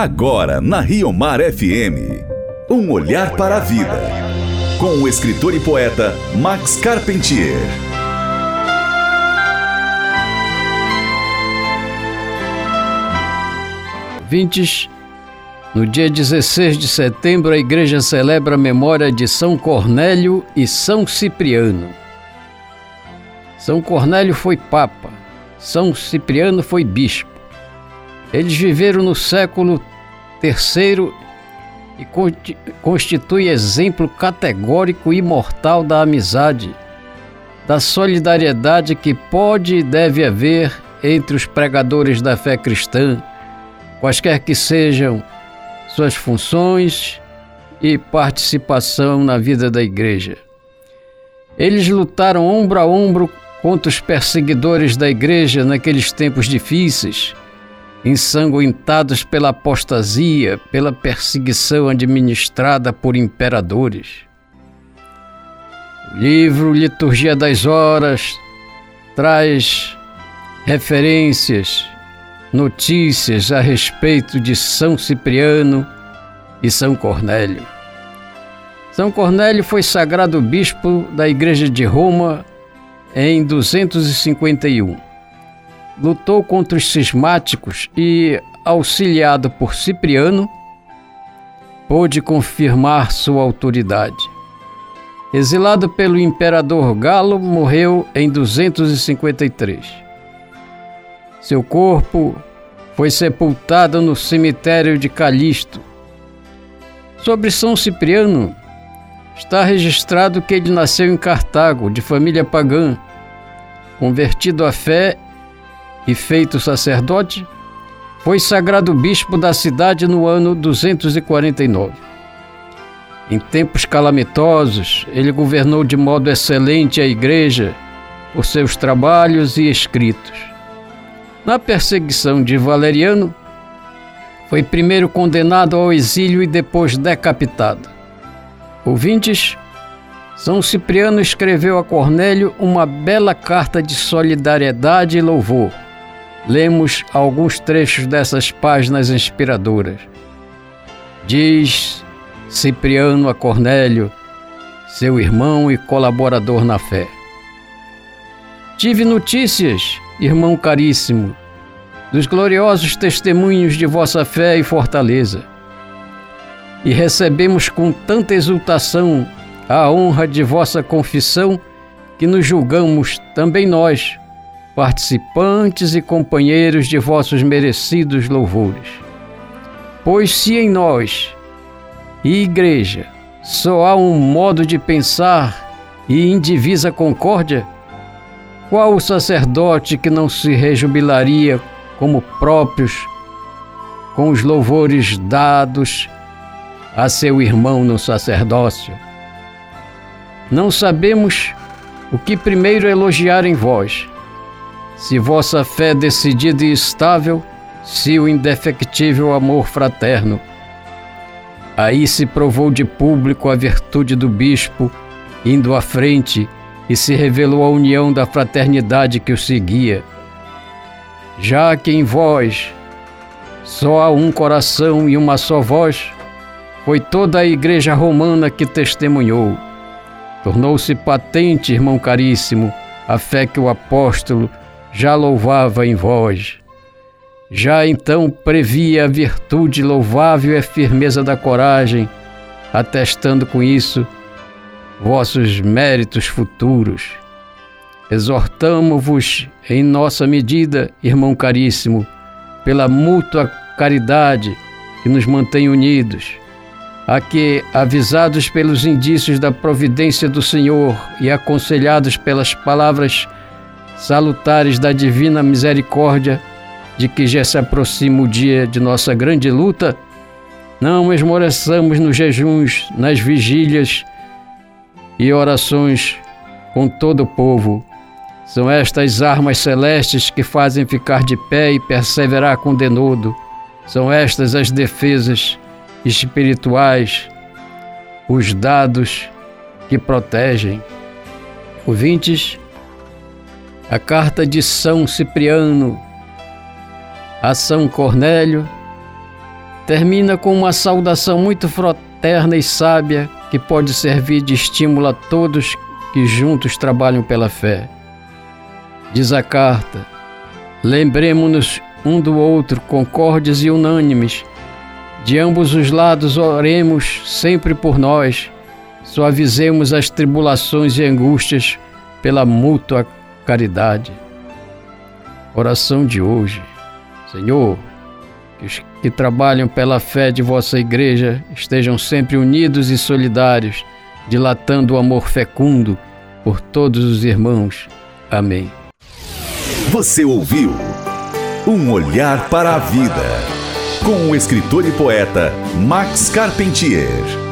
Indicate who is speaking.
Speaker 1: Agora na Rio Mar FM. Um olhar para a vida. Com o escritor e poeta Max Carpentier.
Speaker 2: Vintes, no dia 16 de setembro, a igreja celebra a memória de São Cornélio e São Cipriano. São Cornélio foi papa, São Cipriano foi bispo. Eles viveram no século III e constitui exemplo categórico e imortal da amizade, da solidariedade que pode e deve haver entre os pregadores da fé cristã, quaisquer que sejam suas funções e participação na vida da igreja. Eles lutaram ombro a ombro contra os perseguidores da igreja naqueles tempos difíceis ensanguentados pela apostasia, pela perseguição administrada por imperadores. O livro Liturgia das Horas traz referências, notícias a respeito de São Cipriano e São Cornélio. São Cornélio foi sagrado bispo da Igreja de Roma em 251 lutou contra os cismáticos e, auxiliado por Cipriano, pôde confirmar sua autoridade. Exilado pelo imperador Galo, morreu em 253. Seu corpo foi sepultado no cemitério de Calisto. Sobre São Cipriano, está registrado que ele nasceu em Cartago, de família pagã. Convertido à fé, e feito sacerdote, foi sagrado bispo da cidade no ano 249. Em tempos calamitosos, ele governou de modo excelente a igreja por seus trabalhos e escritos. Na perseguição de Valeriano, foi primeiro condenado ao exílio e depois decapitado. Ouvintes, São Cipriano escreveu a Cornélio uma bela carta de solidariedade e louvor lemos alguns trechos dessas páginas inspiradoras. Diz Cipriano a Cornélio, seu irmão e colaborador na fé. Tive notícias, irmão caríssimo, dos gloriosos testemunhos de vossa fé e fortaleza. E recebemos com tanta exultação a honra de vossa confissão que nos julgamos também nós participantes e companheiros de vossos merecidos louvores. Pois se em nós, e igreja, só há um modo de pensar e indivisa concórdia, qual o sacerdote que não se rejubilaria como próprios com os louvores dados a seu irmão no sacerdócio? Não sabemos o que primeiro elogiar em vós se vossa fé decidida e estável, se o indefectível amor fraterno. Aí se provou de público a virtude do bispo, indo à frente, e se revelou a união da fraternidade que o seguia. Já que em vós só há um coração e uma só voz, foi toda a igreja romana que testemunhou. Tornou-se patente, irmão caríssimo, a fé que o apóstolo já louvava em vós. Já então previa a virtude louvável e a firmeza da coragem, atestando com isso vossos méritos futuros. Exortamo-vos em nossa medida, irmão caríssimo, pela mútua caridade que nos mantém unidos, a que, avisados pelos indícios da providência do Senhor e aconselhados pelas palavras salutares da divina misericórdia, de que já se aproxima o dia de nossa grande luta, não esmoreçamos nos jejuns, nas vigílias e orações com todo o povo. São estas armas celestes que fazem ficar de pé e perseverar com denodo. São estas as defesas espirituais, os dados que protegem. Ouvintes, a carta de São Cipriano a São Cornélio termina com uma saudação muito fraterna e sábia que pode servir de estímulo a todos que juntos trabalham pela fé. Diz a carta: lembremos-nos um do outro, concordes e unânimes. De ambos os lados oremos sempre por nós, suavizemos as tribulações e angústias pela mútua caridade. Oração de hoje. Senhor, que os que trabalham pela fé de vossa igreja estejam sempre unidos e solidários, dilatando o amor fecundo por todos os irmãos. Amém.
Speaker 1: Você ouviu Um Olhar para a Vida, com o escritor e poeta Max Carpentier.